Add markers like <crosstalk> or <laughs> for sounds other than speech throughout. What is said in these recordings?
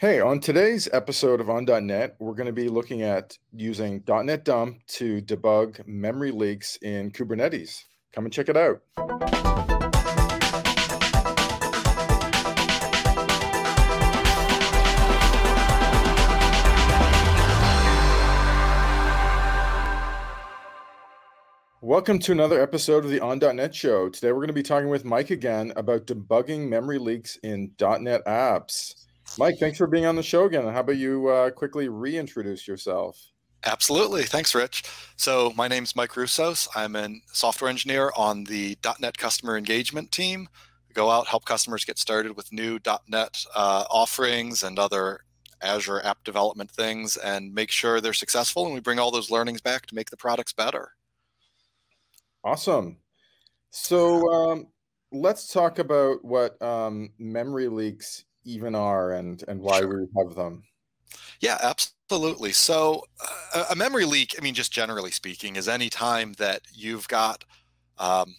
Hey, on today's episode of On.NET, we're going to be looking at using .NET Dump to debug memory leaks in Kubernetes. Come and check it out. Welcome to another episode of the On.NET Show. Today we're going to be talking with Mike again about debugging memory leaks in .NET apps. Mike, thanks for being on the show again. How about you uh, quickly reintroduce yourself? Absolutely. Thanks, Rich. So, my name's Mike Rousos. I'm a software engineer on the .NET customer engagement team. We go out, help customers get started with new .NET uh, offerings and other Azure app development things and make sure they're successful. And we bring all those learnings back to make the products better. Awesome. So um, let's talk about what um, memory leaks even are and and why sure. we have them. Yeah, absolutely. So uh, a memory leak, I mean, just generally speaking, is any time that you've got um,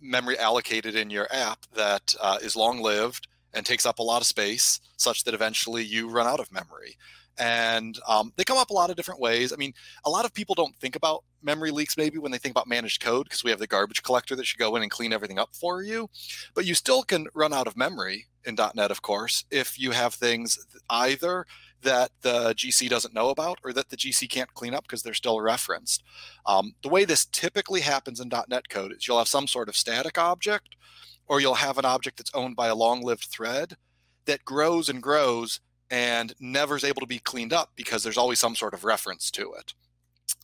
memory allocated in your app that uh, is long lived and takes up a lot of space, such that eventually you run out of memory and um, they come up a lot of different ways. I mean, a lot of people don't think about memory leaks maybe when they think about managed code because we have the garbage collector that should go in and clean everything up for you. But you still can run out of memory in .NET, of course, if you have things either that the GC doesn't know about or that the GC can't clean up because they're still referenced. Um, the way this typically happens in .NET code is you'll have some sort of static object or you'll have an object that's owned by a long-lived thread that grows and grows and never is able to be cleaned up because there's always some sort of reference to it.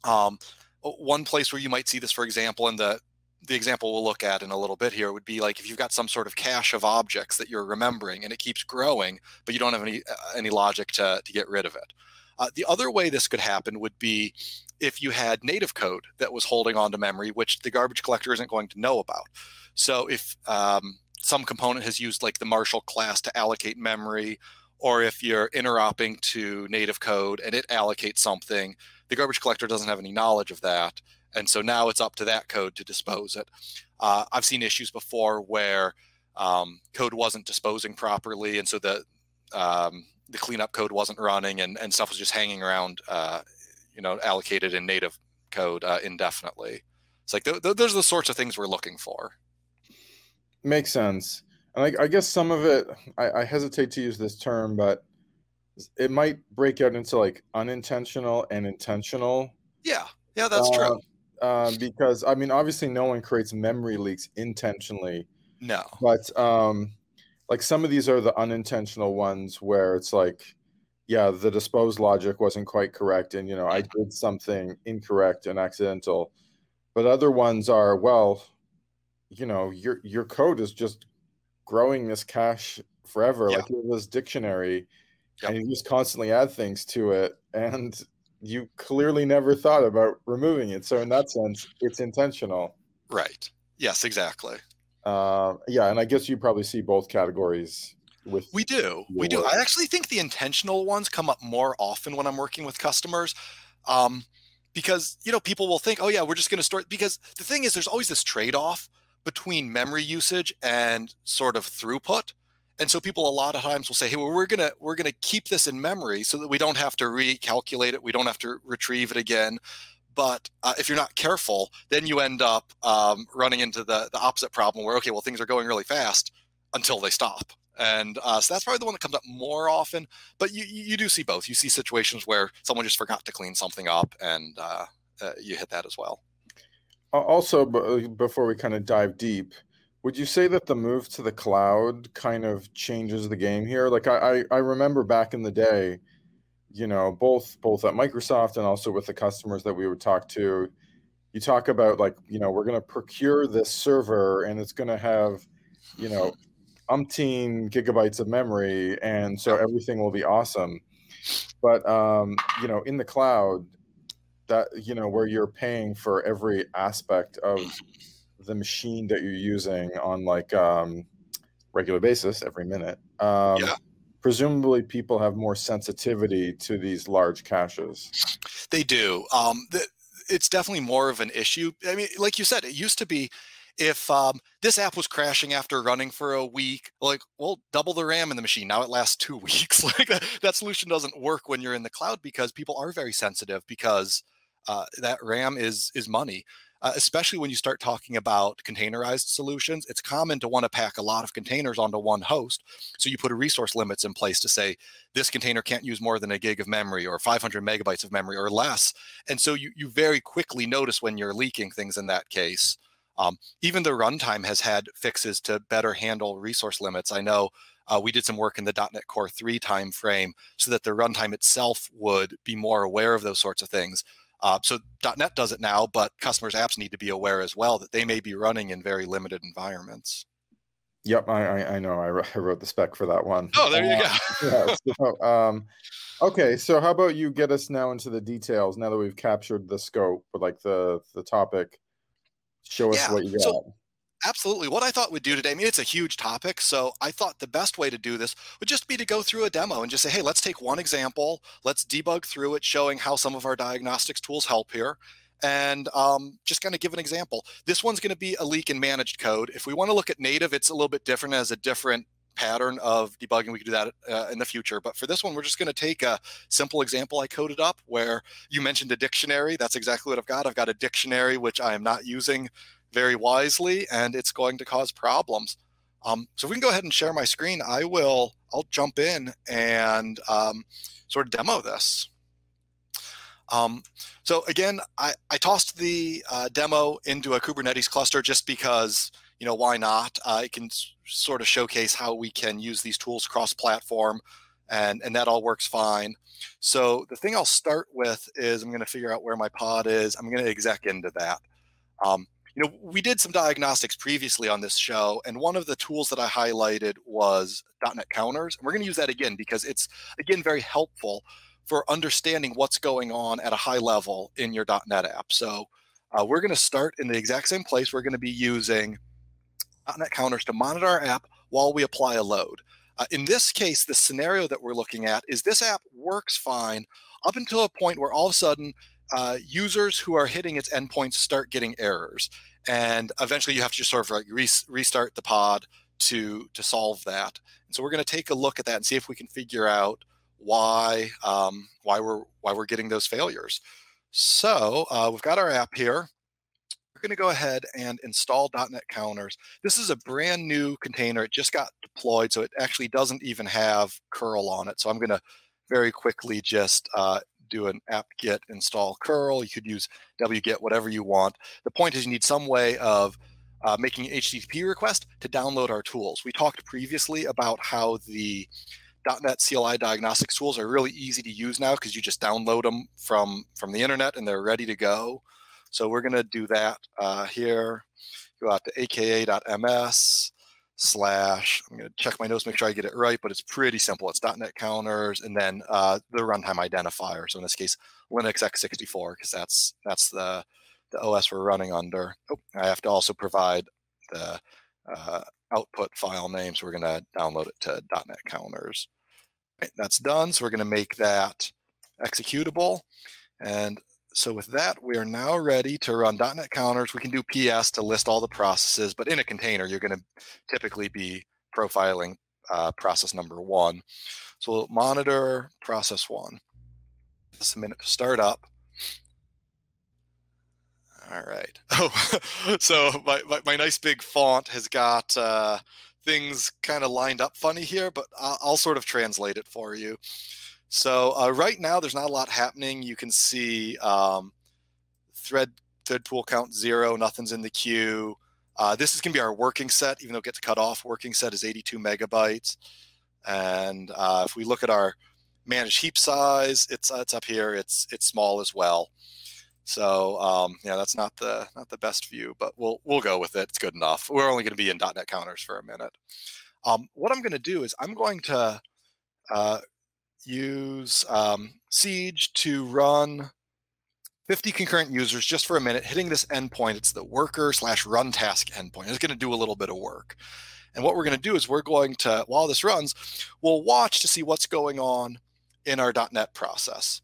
Um, one place where you might see this, for example, in the the example we'll look at in a little bit here would be like if you've got some sort of cache of objects that you're remembering and it keeps growing, but you don't have any uh, any logic to to get rid of it. Uh, the other way this could happen would be if you had native code that was holding on to memory, which the garbage collector isn't going to know about. So if um, some component has used like the Marshal class to allocate memory, or if you're interoping to native code and it allocates something, the garbage collector doesn't have any knowledge of that. And so now it's up to that code to dispose it. Uh, I've seen issues before where um, code wasn't disposing properly, and so the um, the cleanup code wasn't running, and, and stuff was just hanging around, uh, you know, allocated in native code uh, indefinitely. It's like th- th- those are the sorts of things we're looking for. Makes sense. And I, I guess some of it, I, I hesitate to use this term, but it might break out into like unintentional and intentional. Yeah, yeah, that's uh, true. Uh, because I mean, obviously, no one creates memory leaks intentionally. No, but um, like some of these are the unintentional ones where it's like, yeah, the dispose logic wasn't quite correct, and you know, I did something incorrect and accidental. But other ones are well, you know, your your code is just growing this cache forever. Yeah. Like it was dictionary, yep. and you just constantly add things to it, and you clearly never thought about removing it. So in that sense, it's intentional. Right. Yes, exactly. Uh, yeah, and I guess you probably see both categories with we do we do i actually think the intentional ones come up more often when i'm working with customers um, because you know people will think oh yeah we're just going to store because the thing is there's always this trade-off between memory usage and sort of throughput. And so people a lot of times will say, "Hey, well, we're gonna we're gonna keep this in memory so that we don't have to recalculate it, we don't have to retrieve it again." But uh, if you're not careful, then you end up um, running into the the opposite problem, where okay, well, things are going really fast until they stop, and uh, so that's probably the one that comes up more often. But you you do see both. You see situations where someone just forgot to clean something up, and uh, uh you hit that as well. Also, uh, before we kind of dive deep, would you say that the move to the cloud kind of changes the game here? Like I, I, I remember back in the day, you know, both both at Microsoft and also with the customers that we would talk to, you talk about like, you know, we're going to procure this server and it's going to have, you know, umpteen gigabytes of memory, and so everything will be awesome. But um, you know, in the cloud, that you know where you're paying for every aspect of the machine that you're using on like um regular basis every minute um yeah. presumably people have more sensitivity to these large caches they do um the, it's definitely more of an issue i mean like you said it used to be if um, this app was crashing after running for a week, like, well, double the RAM in the machine. Now it lasts two <laughs> weeks. like that, that solution doesn't work when you're in the cloud because people are very sensitive because uh, that RAM is is money. Uh, especially when you start talking about containerized solutions, it's common to want to pack a lot of containers onto one host. So you put a resource limits in place to say this container can't use more than a gig of memory or 500 megabytes of memory or less. And so you, you very quickly notice when you're leaking things in that case. Um, even the runtime has had fixes to better handle resource limits. I know uh, we did some work in the .NET Core 3 timeframe so that the runtime itself would be more aware of those sorts of things. Uh, so .NET does it now, but customers' apps need to be aware as well that they may be running in very limited environments. Yep, I, I, I know. I, I wrote the spec for that one. Oh, there you go. yeah, <laughs> so, um, okay, so how about you get us now into the details now that we've captured the scope, like the the topic. Show us yeah. what you got. So, Absolutely. What I thought we'd do today, I mean, it's a huge topic. So I thought the best way to do this would just be to go through a demo and just say, hey, let's take one example. Let's debug through it, showing how some of our diagnostics tools help here. And um, just kind of give an example. This one's going to be a leak in managed code. If we want to look at native, it's a little bit different as a different pattern of debugging. We could do that uh, in the future. But for this one, we're just going to take a simple example I coded up where you mentioned a dictionary. That's exactly what I've got. I've got a dictionary, which I am not using very wisely, and it's going to cause problems. Um, so if we can go ahead and share my screen, I will, I'll jump in and um, sort of demo this. Um, so again, I, I tossed the uh, demo into a Kubernetes cluster just because, you know, why not? Uh, it can sort of showcase how we can use these tools cross-platform and, and that all works fine. So the thing I'll start with is I'm going to figure out where my pod is. I'm going to exec into that. Um, you know, we did some diagnostics previously on this show, and one of the tools that I highlighted was .NET counters. And we're going to use that again because it's, again, very helpful for understanding what's going on at a high level in your .NET app. So uh, we're going to start in the exact same place. We're going to be using .NET counters to monitor our app while we apply a load. Uh, in this case, the scenario that we're looking at is this app works fine up until a point where all of a sudden uh, users who are hitting its endpoints start getting errors, and eventually you have to just sort of like re- restart the pod to to solve that. And so we're going to take a look at that and see if we can figure out why um, why we're why we're getting those failures. So uh, we've got our app here. We're going to go ahead and install .NET counters. This is a brand new container. It just got deployed, so it actually doesn't even have curl on it. So I'm going to very quickly just uh, do an apt-get install curl. You could use wget, whatever you want. The point is you need some way of uh, making an HTTP request to download our tools. We talked previously about how the .NET CLI diagnostics tools are really easy to use now because you just download them from, from the internet and they're ready to go. So we're going to do that uh, here. Go out to aka.ms slash, I'm going to check my notes, make sure I get it right, but it's pretty simple. It's .NET counters and then uh, the runtime identifier. So in this case, Linux x64, because that's that's the, the OS we're running under. Oh, I have to also provide the uh, output file name. So we're going to download it to .NET counters. Right, that's done. So we're going to make that executable. And so with that, we are now ready to run .NET counters. We can do PS to list all the processes, but in a container, you're going to typically be profiling uh, process number one. So we'll monitor process one. Just a minute to start up. All right. <laughs> Oh, so my, my, my, nice big font has got uh, things kind of lined up funny here, but I'll, I'll sort of translate it for you. So uh, right now, there's not a lot happening. You can see um, thread thread pool count zero, nothing's in the queue. Uh, this is going to be our working set, even though it gets cut off. Working set is 82 megabytes. And uh, if we look at our managed heap size, it's it's up here. It's it's small as well. So um, yeah, that's not the not the best view, but we'll we'll go with it. It's good enough. We're only going to be in .NET counters for a minute. Um, what I'm going to do is I'm going to uh, use um, Siege to run 50 concurrent users just for a minute, hitting this endpoint. It's the worker slash run task endpoint. It's going to do a little bit of work. And what we're going to do is we're going to, while this runs, we'll watch to see what's going on in our .NET process.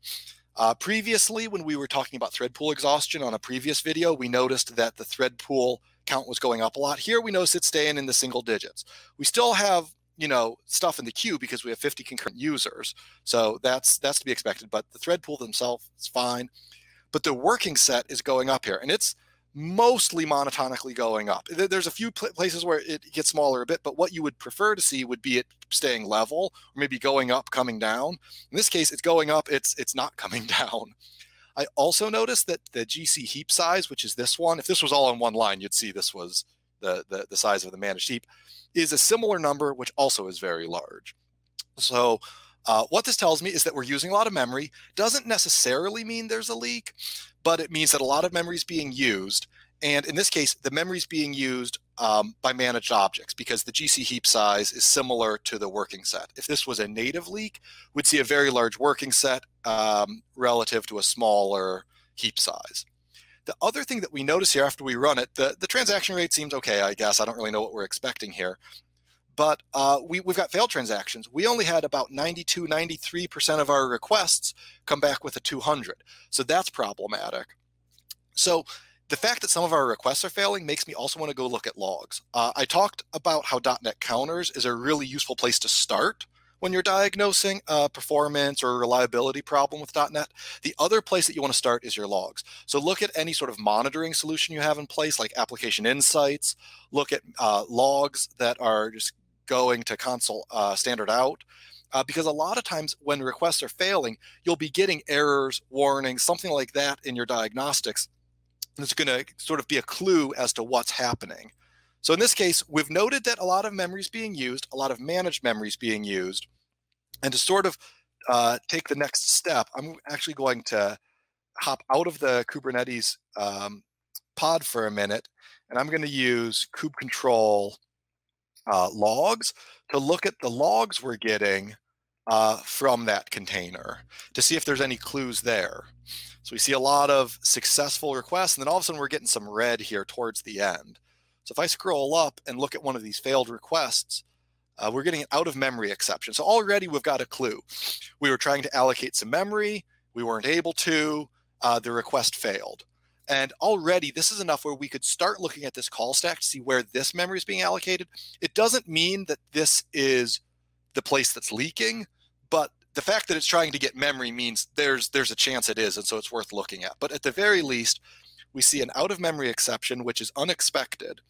Uh, previously, when we were talking about thread pool exhaustion on a previous video, we noticed that the thread pool count was going up a lot. Here we notice it's staying in the single digits. We still have you know stuff in the queue because we have 50 concurrent users so that's that's to be expected but the thread pool themselves is fine but the working set is going up here and it's mostly monotonically going up. There's a few places where it gets smaller a bit, but what you would prefer to see would be it staying level or maybe going up, coming down. In this case, it's going up, it's it's not <laughs> coming down. I also noticed that the GC heap size, which is this one, if this was all on one line, you'd see this was the, the, the size of the managed heap, is a similar number, which also is very large. So uh, what this tells me is that we're using a lot of memory. Doesn't necessarily mean there's a leak, but it means that a lot of memory is being used. And in this case, the memory is being used um, by managed objects because the GC heap size is similar to the working set. If this was a native leak, we'd see a very large working set um, relative to a smaller heap size. The other thing that we notice here after we run it, the, the transaction rate seems okay, I guess. I don't really know what we're expecting here. But uh, we, we've got failed transactions. We only had about 92, 93% of our requests come back with a 200. So that's problematic. So the fact that some of our requests are failing makes me also want to go look at logs. Uh, I talked about how .NET counters is a really useful place to start when you're diagnosing a performance or reliability problem with .NET. The other place that you want to start is your logs. So look at any sort of monitoring solution you have in place, like Application Insights. Look at uh, logs that are just going to console uh, standard out. Uh, because a lot of times when requests are failing, you'll be getting errors, warnings, something like that in your diagnostics. And it's going to sort of be a clue as to what's happening. So in this case, we've noted that a lot of memory is being used, a lot of managed memory is being used. And to sort of uh, take the next step, I'm actually going to hop out of the Kubernetes um, pod for a minute, and I'm going to use kubectl uh, logs to look at the logs we're getting uh, from that container to see if there's any clues there. So we see a lot of successful requests, and then all of a sudden we're getting some red here towards the end. So if I scroll up and look at one of these failed requests, uh, we're getting an out of memory exception. So already we've got a clue. We were trying to allocate some memory, we weren't able to, uh, the request failed. And already this is enough where we could start looking at this call stack to see where this memory is being allocated. It doesn't mean that this is the place that's leaking, but the fact that it's trying to get memory means there's there's a chance it is, and so it's worth looking at. But at the very least, we see an out of memory exception, which is unexpected.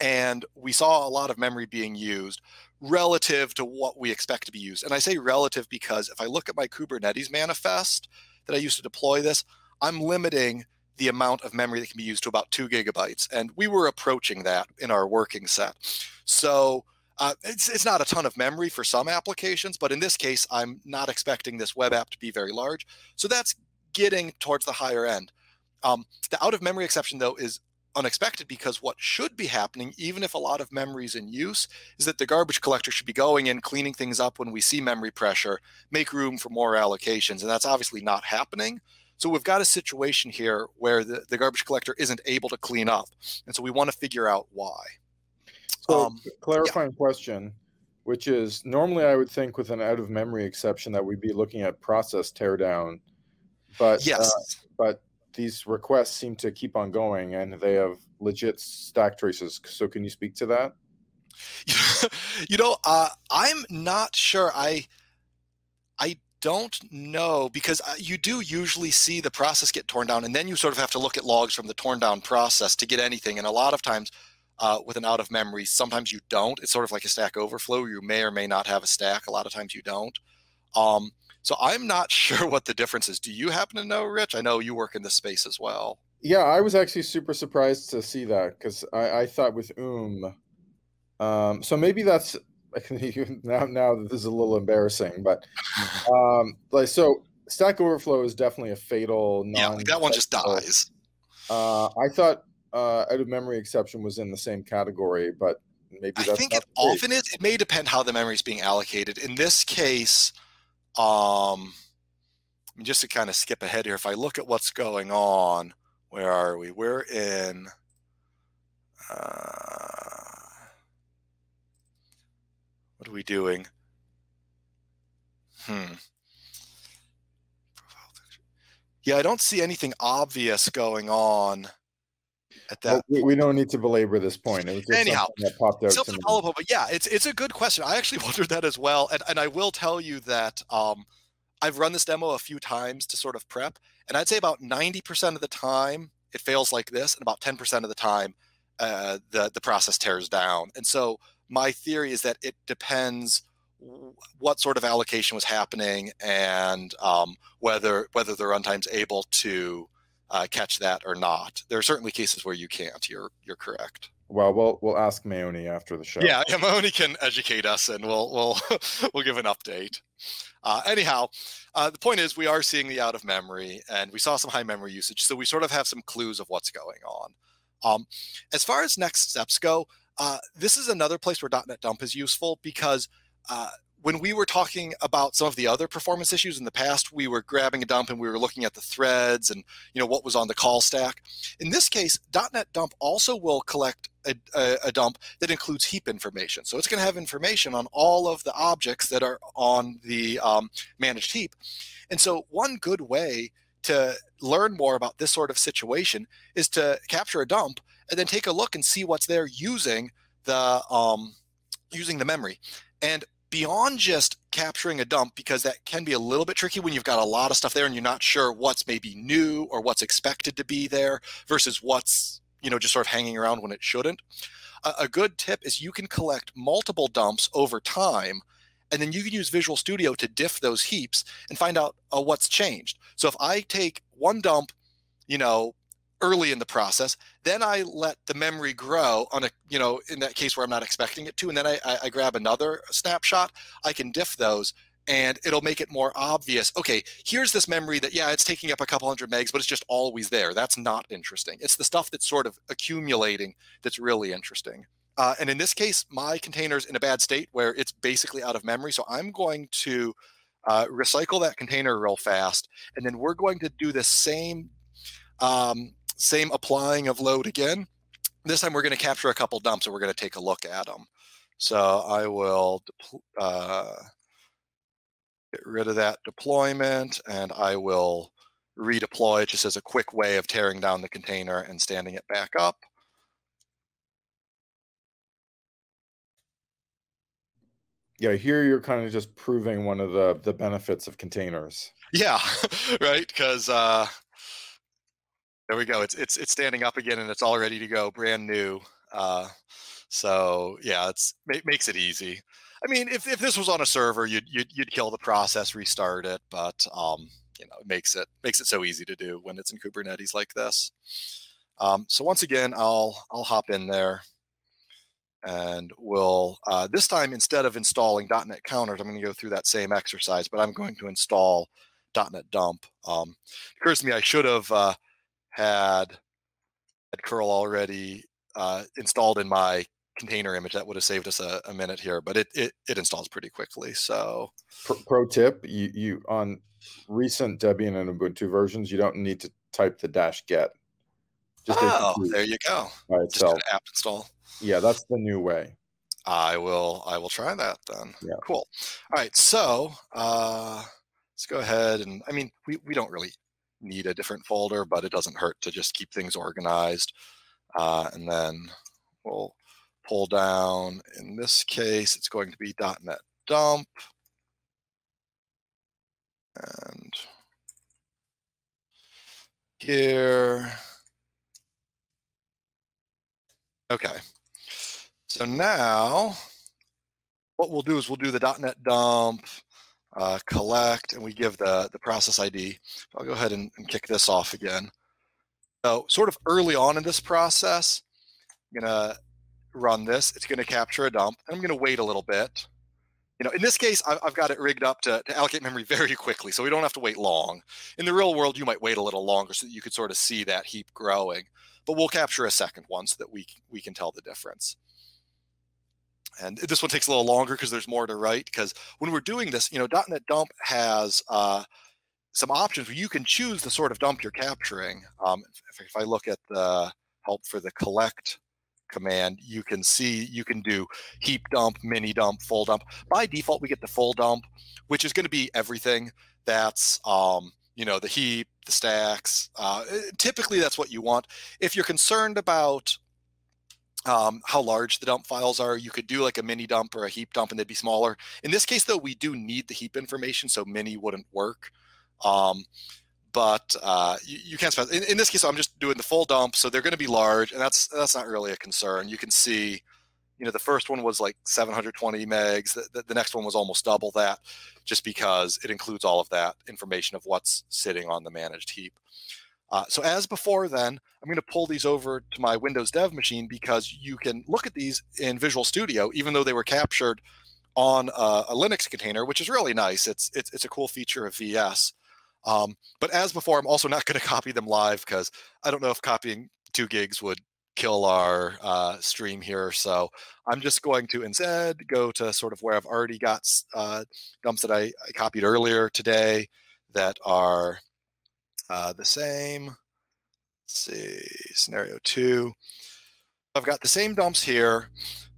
And we saw a lot of memory being used relative to what we expect to be used. And I say relative because if I look at my Kubernetes manifest that I used to deploy this, I'm limiting the amount of memory that can be used to about two gigabytes. And we were approaching that in our working set. So uh, it's, it's not a ton of memory for some applications, but in this case, I'm not expecting this web app to be very large. So that's getting towards the higher end. Um, the out of memory exception, though, is unexpected because what should be happening, even if a lot of memory is in use, is that the garbage collector should be going in, cleaning things up when we see memory pressure, make room for more allocations. And that's obviously not happening. So we've got a situation here where the, the garbage collector isn't able to clean up. And so we want to figure out why. So um, clarifying yeah. question, which is normally I would think with an out of memory exception that we'd be looking at process teardown, but uh, yes, uh, but these requests seem to keep on going and they have legit stack traces. So can you speak to that? <laughs> you know, uh, I'm not sure. I I don't know because uh, you do usually see the process get torn down, and then you sort of have to look at logs from the torn down process to get anything. And a lot of times, uh, with an out of memory, sometimes you don't. It's sort of like a stack overflow. You may or may not have a stack. A lot of times you don't. Um, so I'm not <laughs> sure what the difference is. Do you happen to know, Rich? I know you work in this space as well. Yeah, I was actually super surprised to see that because I, I, thought with Oom, um, so maybe that's <laughs> now. Now this is a little embarrassing, but <laughs> um, like so, Stack Overflow is definitely a fatal. Non- yeah, like that one just dies. Uh, I thought uh, out of memory exception was in the same category, but maybe I think it often is. It may depend how the memory is being allocated. In this case, um, just to kind of skip ahead here, if I look at what's going on, where are we? We're in. Uh, what are we doing? Hmm. Yeah, I don't see anything obvious going on at that. we, we, don't need to belabor this point. It was just Anyhow, that popped out. Something but yeah, it's it's a good question. I actually <laughs> wondered that as well, and and I will tell you that um, I've run this demo a few times to sort of prep, and I'd say about ninety percent of the time it fails like this, and about ten percent of the time uh, the the process tears down. And so my theory is that it depends what sort of allocation was happening and um, whether whether the runtime's able to uh, catch that or not. There are certainly cases where you can't. You're you're correct. Well, we'll we'll ask Maoni after the show. Yeah, yeah Maoni can educate us, and we'll we'll <laughs> we'll give an update. Uh, anyhow, uh, the point is we are seeing the out of memory, and we saw some high memory usage, so we sort of have some clues of what's going on. Um, as far as next steps go, uh, this is another place where .NET Dump is useful because uh, when we were talking about some of the other performance issues in the past, we were grabbing a dump and we were looking at the threads and you know what was on the call stack. In this case, .NET Dump also will collect a, a, a dump that includes heap information. So it's going to have information on all of the objects that are on the um, managed heap. And so one good way to learn more about this sort of situation is to capture a dump and then take a look and see what's there using the um, using the memory. And beyond just capturing a dump, because that can be a little bit tricky when you've got a lot of stuff there and you're not sure what's maybe new or what's expected to be there versus what's you know just sort of hanging around when it shouldn't. A, a good tip is you can collect multiple dumps over time and then you can use Visual Studio to diff those heaps and find out uh, what's changed. So if I take one dump, you know, early in the process. Then I let the memory grow on a, you know, in that case where I'm not expecting it to, and then I, I, I grab another snapshot. I can diff those and it'll make it more obvious. Okay, here's this memory that, yeah, it's taking up a couple hundred megs, but it's just always there. That's not interesting. It's the stuff that's sort of accumulating that's really interesting. Uh, and in this case, my container's in a bad state where it's basically out of memory. So I'm going to uh, recycle that container real fast. And then we're going to do the same um, same applying of load again. This time we're going to capture a couple dumps and we're going to take a look at them. So I will uh, get rid of that deployment and I will redeploy it just as a quick way of tearing down the container and standing it back up. Yeah, here you're kind of just proving one of the the benefits of containers. Yeah, <laughs> right. Because uh, there we go. It's it's it's standing up again and it's all ready to go, brand new. Uh, so yeah, it's it makes it easy. I mean, if, if this was on a server, you'd, you'd you'd kill the process, restart it, but um, you know, it makes it makes it so easy to do when it's in Kubernetes like this. Um, so once again, I'll I'll hop in there, and we'll uh, this time instead of installing .NET counters, I'm going to go through that same exercise, but I'm going to install .NET dump. Um, occurs to me I should have uh, had had curl already uh, installed in my container image that would have saved us a, a minute here but it, it, it installs pretty quickly so pro, pro, tip you you on recent debian and ubuntu versions you don't need to type the dash get. Just oh there you go. by itself. just apt install. Yeah that's the new way. I will i will try that then. Yeah. Cool. All right so uh let's go ahead and i mean we, we don't really need a different folder, but it doesn't hurt to just keep things organized. Uh, and then we'll pull down, in this case, it's going to be .NET dump. And here. Okay. So now what we'll do is we'll do the .NET dump uh, collect, and we give the, the process ID. I'll go ahead and, and, kick this off again. So sort of early on in this process, I'm gonna run this. It's gonna capture a dump, and I'm gonna wait a little bit. You know, in this case, I've got it rigged up to, to allocate memory <laughs> very quickly, so we don't have to wait long. In the real world, you might wait a little longer so that you could sort of see that heap growing. But we'll capture a second one so that we we can tell the difference. And this one takes a little longer because there's more to write. Because when we're doing this, you know, .NET Dump has uh, some options where you can choose the sort of dump you're capturing. Um, if, if, I look at the help for the collect command, you can see you can do heap dump, mini dump, full dump. By default, we get the full dump, which is going to be everything that's um, you know, the heap, the stacks. Uh, typically, that's what you want. If you're concerned about um, how large the dump files are. You could do like a mini dump or a heap dump and they'd be smaller. In this case, though, we do need the heap information, so mini wouldn't work. Um, but uh, you, you, can't spend. In, in, this case, I'm just doing the full dump, so they're going to be large, and that's that's not really a concern. You can see, you know, the first one was like 720 megs. The, the, the next one was almost double that, just because it includes all of that information of what's sitting on the managed heap. Uh, so as before then, I'm going to pull these over to my Windows Dev machine because you can look at these in Visual Studio, even though they were captured on a, a Linux container, which is really nice. It's, it's, it's a cool feature of VS. Um, but as before, I'm also <laughs> not going to copy them live because I don't know if copying two gigs would kill our uh, stream here. So I'm just going to instead go to sort of where I've already got uh, dumps that I, I copied earlier today that are uh, the same. Let's see, scenario two. I've got the same dumps here.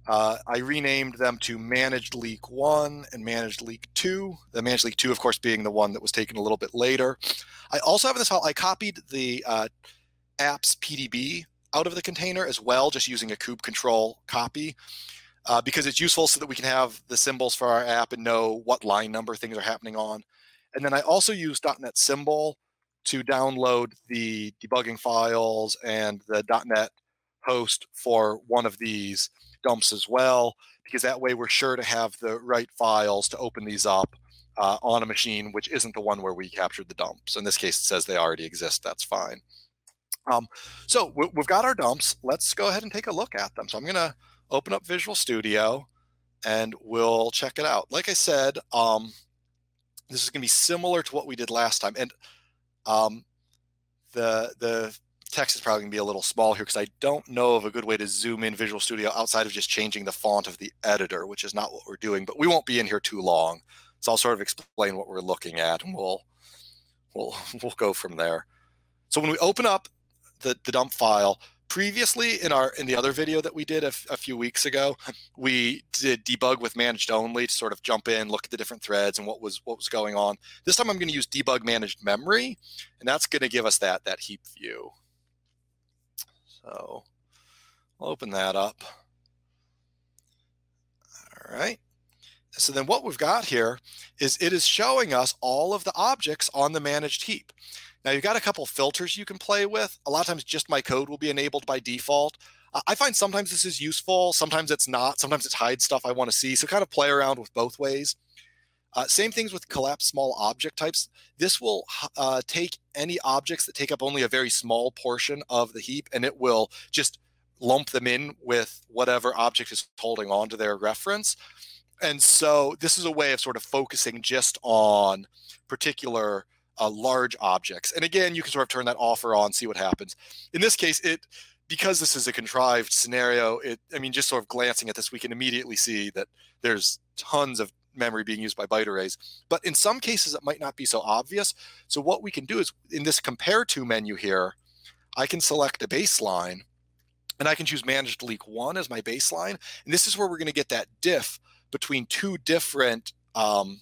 Uh, I renamed them to Managed Leak 1 and Managed Leak 2. The Managed Leak 2, of course, being the one that was taken a little bit later. I also have in this file, I copied the uh, apps PDB out of the container as well, just using a kube control copy, uh, because it's useful so that we can have the symbols for our app and know what line number things are happening on. And then I also use .NET symbol to download the debugging files and the .NET host for one of these dumps as well, because that way we're sure to have the right files to open these up uh, on a machine which isn't the one where we captured the dumps. In this case, it says they already exist. That's fine. Um, so we've got our dumps. Let's go ahead and take a look at them. So I'm going to open up Visual Studio and we'll check it out. Like I said, um, this is going to be similar to what we did last time. And um, the the text is probably going to be a little small here because I don't know of a good way to zoom in Visual Studio outside of just changing the font of the editor, which is not what we're doing. But we won't be in here too long, so I'll sort of explain what we're looking at, and we'll we'll <laughs> we'll go from there. So when we open up the the dump file, previously in our in the other video that we did a, few weeks ago we did debug with managed only to sort of jump in look at the different threads and what was what was going on. This time i'm going to use debug managed memory and that's going to give us that that heap view. So i'll open that up. All right. So then what we've got here is it is showing us all of the objects on the managed heap now you've got a couple filters you can play with. A lot of times just my code will be enabled by default. I find sometimes this is useful, sometimes it's not, sometimes it hides stuff I want to see. So kind of play around with both ways. Uh, same things with collapse small object types. This will uh, take any objects that take up only a very small portion of the heap and it will just lump them in with whatever object is holding on to their reference. And so this is a way of sort of focusing just on particular uh, large objects. And again, you can sort of turn that off or on, see what happens. In this case, it because this is a contrived scenario, it I mean, just sort of glancing at this, we can immediately see that there's tons of memory being used by byte arrays. But in some cases, it might not be so obvious. So what we can do is in this compare to menu here, I can select a baseline and I can choose managed leak one as my baseline. And this is where we're going to get that diff between two different um,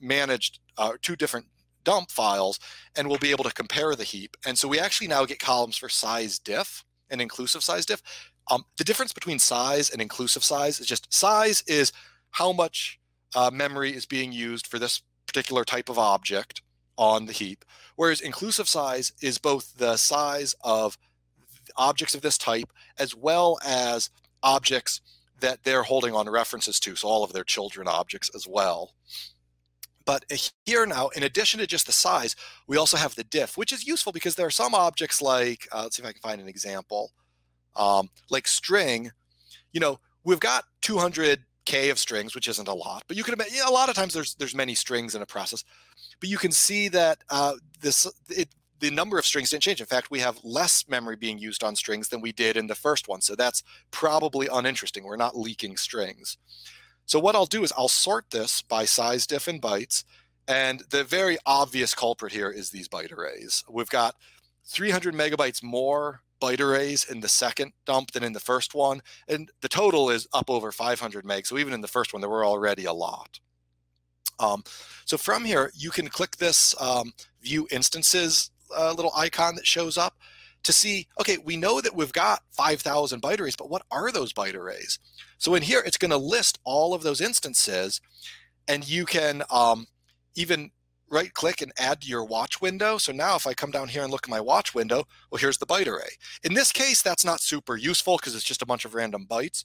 managed, uh, two different dump files and we'll be able to compare the heap. And so we actually now get columns for size diff and inclusive size diff. Um, the difference between size and inclusive size is just size is how much uh, memory is being used for this particular type of object on the heap, whereas inclusive size is both the size of objects of this type as well as objects that they're holding on references to, so all of their children objects as well. But here now, in addition to just the size, we also have the diff, which is useful because there are some objects like, uh, let's see if I can find an example, um, like string. You know, we've got 200k of strings, which isn't a lot, but you can imagine a lot of times there's there's many strings in a process, but you can see that uh, this it, the number of strings didn't change. In fact, we have less memory being used on strings than we did in the first one, so that's probably uninteresting. We're not leaking strings. So what I'll do is I'll sort this by size, diff, and bytes. And the very obvious culprit here is these byte arrays. We've got 300 megabytes more byte arrays in the second dump than in the first one. And the total is up over 500 meg. So even in the first one, there were already a lot. Um, so from here, you can click this um, view instances uh, little icon that shows up to see, okay, we know that we've got 5,000 byte arrays, but what are those byte arrays? So in here, it's going to list all of those instances, and you can um, even right click and add to your watch window. So now if I come down here and look at my watch window, well, here's the byte array. In this case, that's not super useful because it's just a bunch of random bytes,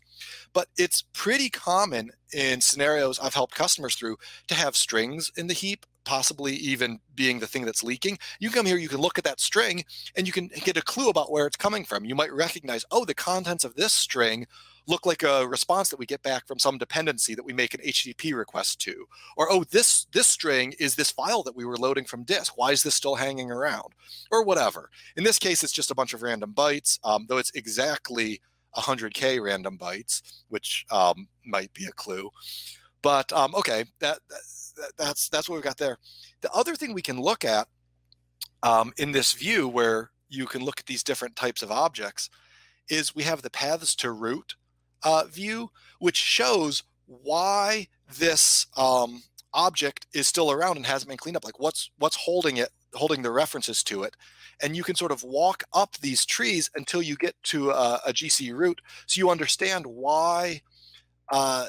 but it's pretty common in scenarios I've helped customers through to have strings in the heap possibly even being the thing that's leaking. You come here, you can look at that string and you can get a clue about where it's coming from. You might recognize, oh, the contents of this string look like a response that we get back from some dependency that we make an HTTP request to. Or, oh, this, this string is this file that we were loading from disk. Why is this still hanging around? Or whatever. In this case, it's just a bunch of random bytes, um, though it's exactly 100K random bytes, which um, might be a clue. But um, okay, that, that, that's that's what we've got there. The other thing we can look at um, in this view, where you can look at these different types of objects, is we have the paths to root uh, view, which shows why this um, object is still around and hasn't been cleaned up. Like what's what's holding it, holding the references to it, and you can sort of walk up these trees until you get to a, a GC root, so you understand why uh,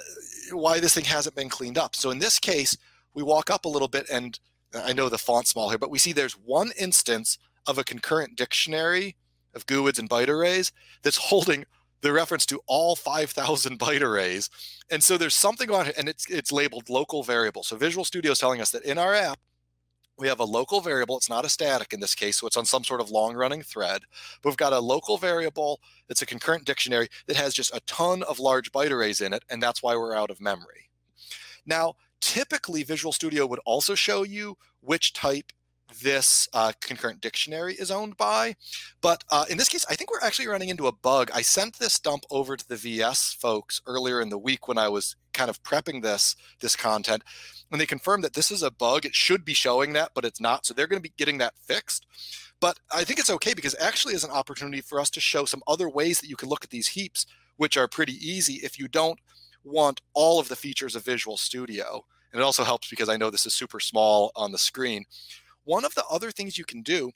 why this thing hasn't been cleaned up. So in this case, we walk up a little bit and uh, I know the font small here, but we see there's one instance of a concurrent dictionary of GUIDs and byte arrays that's holding the reference to all 5,000 byte arrays. And so there's something on it, and it's, it's labeled local variable. So Visual Studio is telling us that in our app, we have a local variable. It's not a static in this case, so it's on some sort of long running thread. But we've got a local variable that's a concurrent dictionary that has just a ton of large byte arrays in it, and that's why we're out of memory. Now, typically Visual Studio would also show you which type this uh, concurrent dictionary is owned by. But uh, in this case, I think we're actually running into a bug. I sent this dump over to the VS folks earlier in the week when I was kind of prepping this this content, and they confirmed that this is a bug. It should be showing that, but it's not. So they're going to be getting that fixed. But I think it's okay because actually is an opportunity for us to show some other ways that you can look at these heaps, which are pretty easy if you don't want all of the features of Visual Studio. And it also helps because I know this is super small on the screen. One of the other things you can do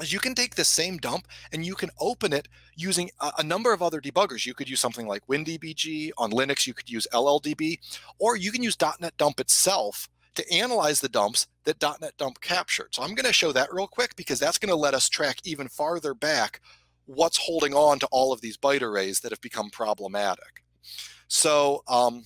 is you can take the same dump and you can open it using a, a, number of other debuggers. You could use something like WinDBG. On Linux, you could use LLDB, or you can use .NET Dump itself to analyze the dumps that .NET Dump captured. So I'm going to show that real quick because that's going to let us track even farther back what's holding on to all of these byte arrays that have become problematic. So um,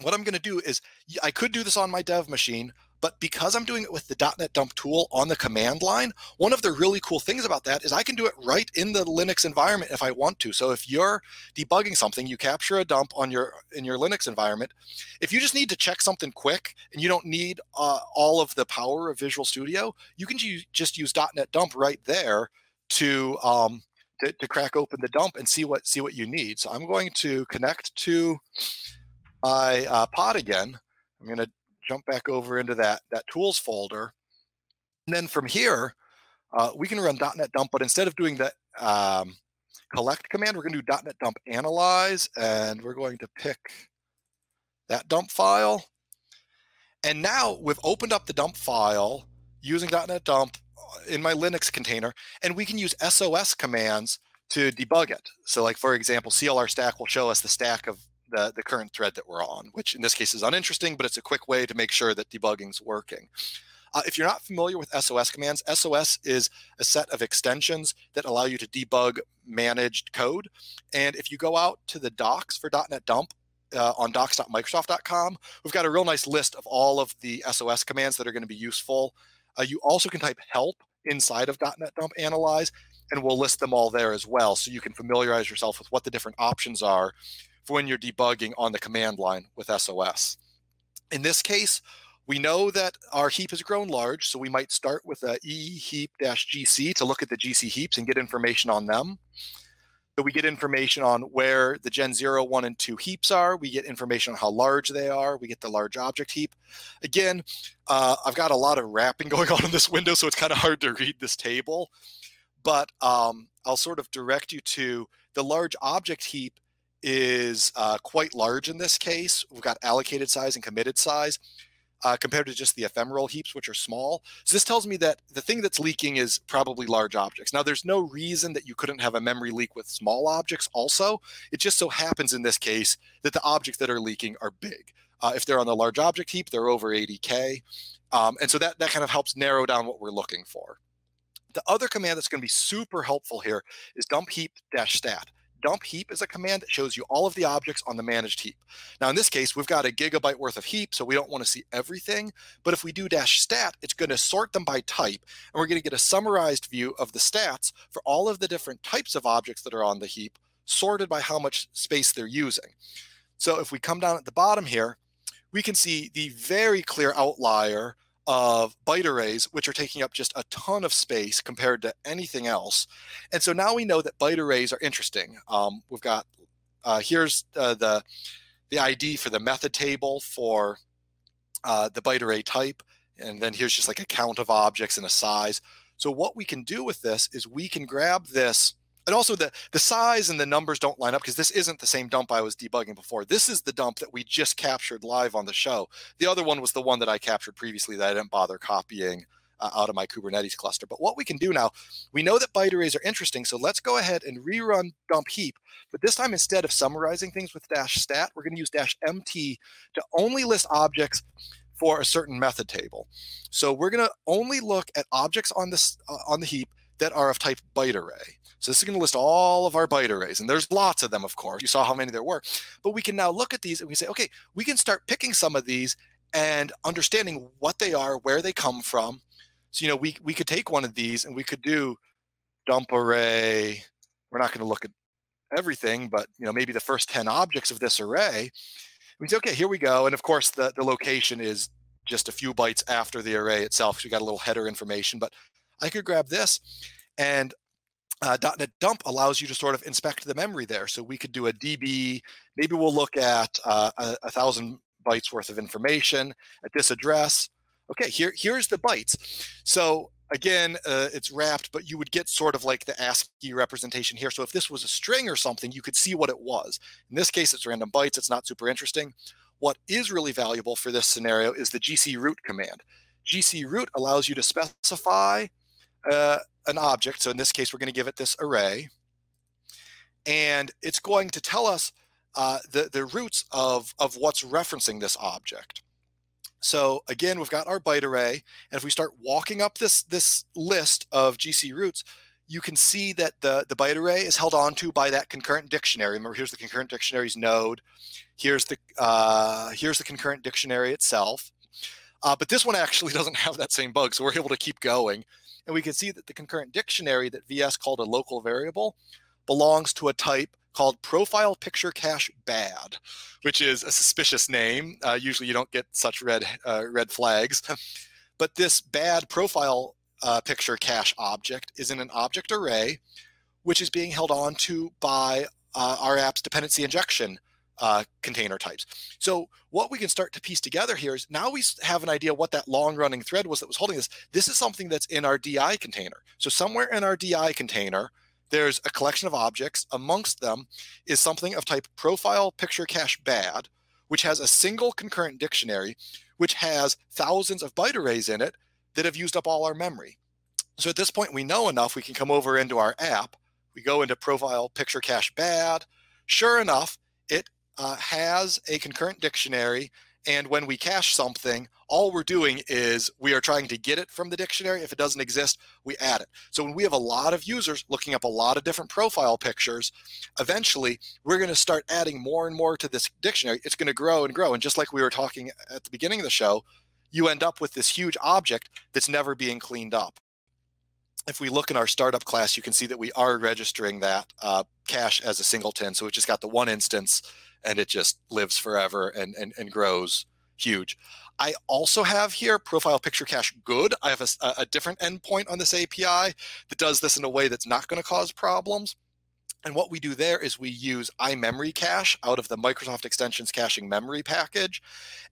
what I'm going to do is I could do this on my dev machine, but because I'm doing it with the .NET Dump tool on the command line, one of the really cool things about that is I can do it right in the Linux environment if I want to. So if you're debugging something, you capture a dump on your in your Linux environment. If you just need to check something quick and you don't need uh, all of the power of Visual Studio, you can just use .NET Dump right there to um, to, to crack open the dump and see what see what you need. So I'm going to connect to my uh, pod again. I'm going to jump back over into that, that tools folder. And then from here, uh, we can run .NET dump, but instead of doing the um, collect command, we're going to do .NET dump analyze, and we're going to pick that dump file. And now we've opened up the dump file using .NET dump in my Linux container, and we can use SOS commands to debug it. So like, for example, CLR stack will show us the stack of the, the current thread that we're on, which in this case is uninteresting, but it's a quick way to make sure that debugging's working. Uh, if you're not familiar with SOS commands, SOS is a set of extensions that allow you to debug managed code. And if you go out to the docs for .NET Dump uh, on docs.microsoft.com, we've got a real nice list of all of the SOS commands that are going to be useful. Uh, you also can type help inside of .NET Dump Analyze, and we'll list them all there as well, so you can familiarize yourself with what the different options are for when you're debugging on the command line with SOS. In this case, we know that our heap has grown large, so we might start with a e heap-gc to look at the GC heaps and get information on them. So we get information on where the Gen 0, 1, and 2 heaps are. We get information on how large they are. We get the large object heap. Again, uh, I've got a lot of wrapping <laughs> going on in this window, so it's kind of hard to read this table. But um, I'll sort of direct you to the large object heap is uh, quite large in this case. We've got allocated size and committed size. Uh, compared to just the ephemeral heaps, which are small. So this tells me that the thing that's leaking is probably large objects. Now, there's no reason that you couldn't have a memory leak with small objects also. It just so happens in this case that the objects that are leaking are big. Uh, if they're on the large object heap, they're over 80K. Um, and so that, that kind of helps narrow down what we're looking for. The other command that's going to be super helpful here is dump heap dash stat dumpheap is a command that shows you all of the objects on the managed heap. Now, in this case, we've got a gigabyte worth of heap, so we don't want to see everything. But if we do dash stat, it's going to sort them by type, and we're going to get a summarized view of the stats for all of the different types of objects that are on the heap, sorted by how much space they're using. So if we come down at the bottom here, we can see the very clear outlier of byte arrays, which are taking up just a ton of space compared to anything else. And so now we know that byte arrays are interesting. Um, we've got uh, here's uh, the the ID for the method table for uh, the byte array type, and then here's just like a count of objects and a size. So what we can do with this is we can grab this and also the the size and the numbers don't line up because this isn't the same dump I was debugging before. This is the dump that we just captured live on the show. The other one was the one that I captured previously that I didn't bother copying uh, out of my Kubernetes cluster. But what we can do now, we know that byte arrays are interesting, so let's go ahead and rerun dumpheap. But this time, instead of summarizing things with dash stat, we're going to use dash mt to only list objects for a certain method table. So we're going to only look at objects on this uh, on the heap that are of type byte array. So this is going to list all of our byte arrays, and there's lots of them, of course. You saw how many there were. But we can now look at these and we say, okay, we can start picking some of these and understanding what they are, where they come from. So, you know, we, we could take one of these and we could do dump array. We're not going to look at everything, but, you know, maybe the first 10 objects of this array. We say, okay, here we go. And of course, the, the location is just a few bytes after the array itself. So you got a little header information, but I could grab this and uh, .NET Dump allows you to sort of inspect the memory there. So we could do a DB. Maybe we'll look at uh, a, a, thousand bytes worth of information at this address. Okay, here here's the bytes. So again, uh, it's wrapped, but you would get sort of like the ASCII representation here. So if this was a string or something, you could see what it was. In this case, it's random bytes. It's not super interesting. What is really valuable for this scenario is the gcroot command. gcroot allows you to specify uh, an object. So in this case, we're going to give it this array. And it's going to tell us uh, the, the roots of, of what's referencing this object. So again, we've got our byte array. And if we start walking up this, this list of GC roots, you can see that the, the byte array is held onto by that concurrent dictionary. Remember, here's the concurrent dictionary's node. Here's the, uh, here's the concurrent dictionary itself. Uh, but this one actually <laughs> doesn't have that same bug, so we're able to keep going. And we can see that the concurrent dictionary that VS called a local variable belongs to a type called profile picture cache bad, which is a suspicious name. Uh, usually you don't get such red, uh, red flags. <laughs> but this bad profile uh, picture cache object is in an object array, which is being held on to by uh, our app's dependency injection uh, container types. So what we can start to piece together here is now we have an idea what that long running thread was that was holding this. This is something that's in our DI container. So somewhere in our DI container, there's a collection of objects. Amongst them is something of type profile picture cache bad, which has a single concurrent dictionary, which has thousands of byte arrays in it that have used up all our memory. So at this point, we know enough. We can come over into our app. We go into profile picture cache bad. Sure enough, it uh, has a concurrent dictionary. And when we cache something, all we're doing is we are trying to get it from the dictionary. If it doesn't exist, we add it. So when we have a lot of users looking up a lot of different profile pictures, eventually we're going to start adding more and more to this dictionary. It's going to grow and grow. And just like we were talking at the beginning of the show, you end up with this huge object that's never being cleaned up. If we look in our startup class, you can see that we are registering that uh, cache as a singleton. So it just got the one instance and it just lives forever and, and, and grows huge. I also have here profile picture cache good. I have a, a different endpoint on this API that does this in a way that's not going to cause problems. And what we do there is we use IMemoryCache out of the Microsoft Extensions caching memory package.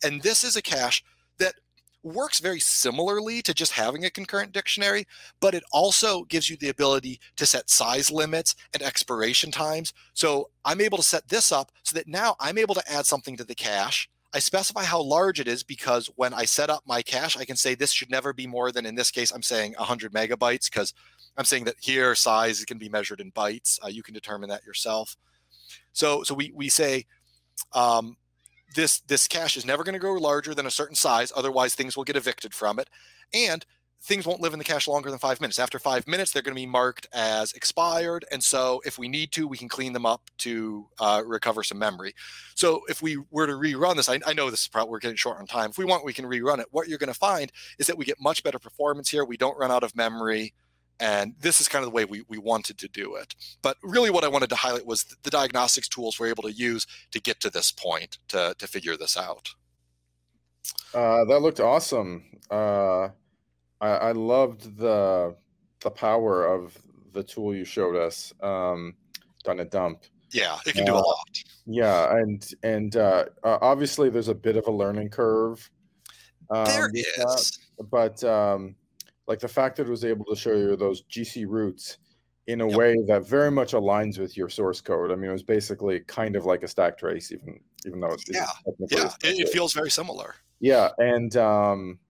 And this is a cache that works very similarly to just having a concurrent dictionary, but it also gives you the ability to set size limits and expiration times. So I'm able to set this up so that now I'm able to add something to the cache. I specify how large it is because when I set up my cache, I can say this should never be more than, in this case, I'm saying 100 megabytes because I'm saying that here size can be measured in bytes. Uh, you can determine that yourself. So, so we, we say um, this, this cache is never going to grow larger than a certain size. Otherwise, things will get evicted from it. And things won't live in the cache longer than five minutes. After five minutes, they're going to be marked as expired. And so if we need to, we can clean them up to uh, recover some memory. So if we were to rerun this, I, I know this is probably, we're getting short on time. If we want, we can rerun it. What you're going to find is that we get much better performance here. We don't run out of memory. And this is kind of the way we, we wanted to do it. But really what I wanted to highlight was the diagnostics tools we're able to use to get to this point, to, to figure this out. Uh, that looked awesome. Uh, I, I loved the the power of the tool you showed us, um, dotnet-dump. Yeah, it can do uh, a lot. Yeah, and and uh, uh, obviously there's a bit of a learning curve. Um, there is, that, but um, like the fact that it was able to show you those GC roots in a yep. way that very much aligns with your source code. I mean, it was basically kind of like a stack trace, even even though it's yeah, yeah, it, it, feels very similar. Yeah, and um,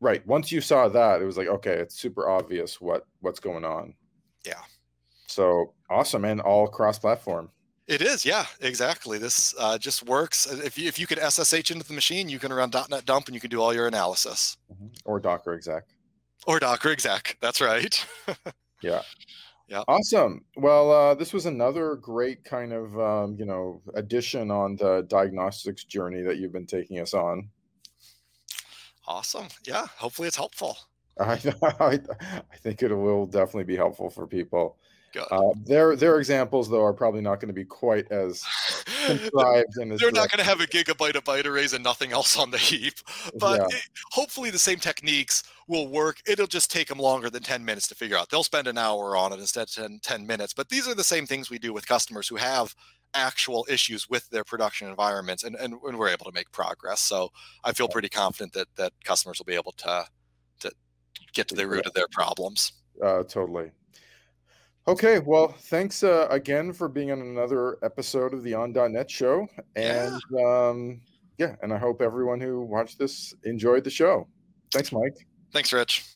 right. Once you saw that it was like okay it's super obvious what what's going on. Yeah. So awesome and all cross platform it is yeah exactly this uh, just works if you if you can ssh into the machine you can run net dump and you can do all your analysis mm-hmm. or docker exec or docker exec that's right <laughs> yeah yeah awesome well uh, this was another great kind of um, you know addition on the diagnostics journey that you've been taking us on Awesome. Yeah. Hopefully it's helpful. I, <laughs> I, I think it will definitely be helpful for people. Uh, their their examples though are probably not going to be quite as <laughs> contrived and they're not going to have a gigabyte of byte arrays and nothing else on the heap but yeah. it, hopefully the same techniques will work. It'll just take them longer than 10 minutes to figure out. They'll spend an hour on it instead of 10, 10 minutes but these are the same things we do with customers who have actual issues with their production environments and, and, and we're able to make progress. So i feel pretty confident that that customers will be able to to get to the root of their problems. Uh, totally okay well thanks uh, again for being on another episode of the on.net show. And yeah. um yeah and i hope everyone who watched this enjoyed the show. Thanks mike. Thanks rich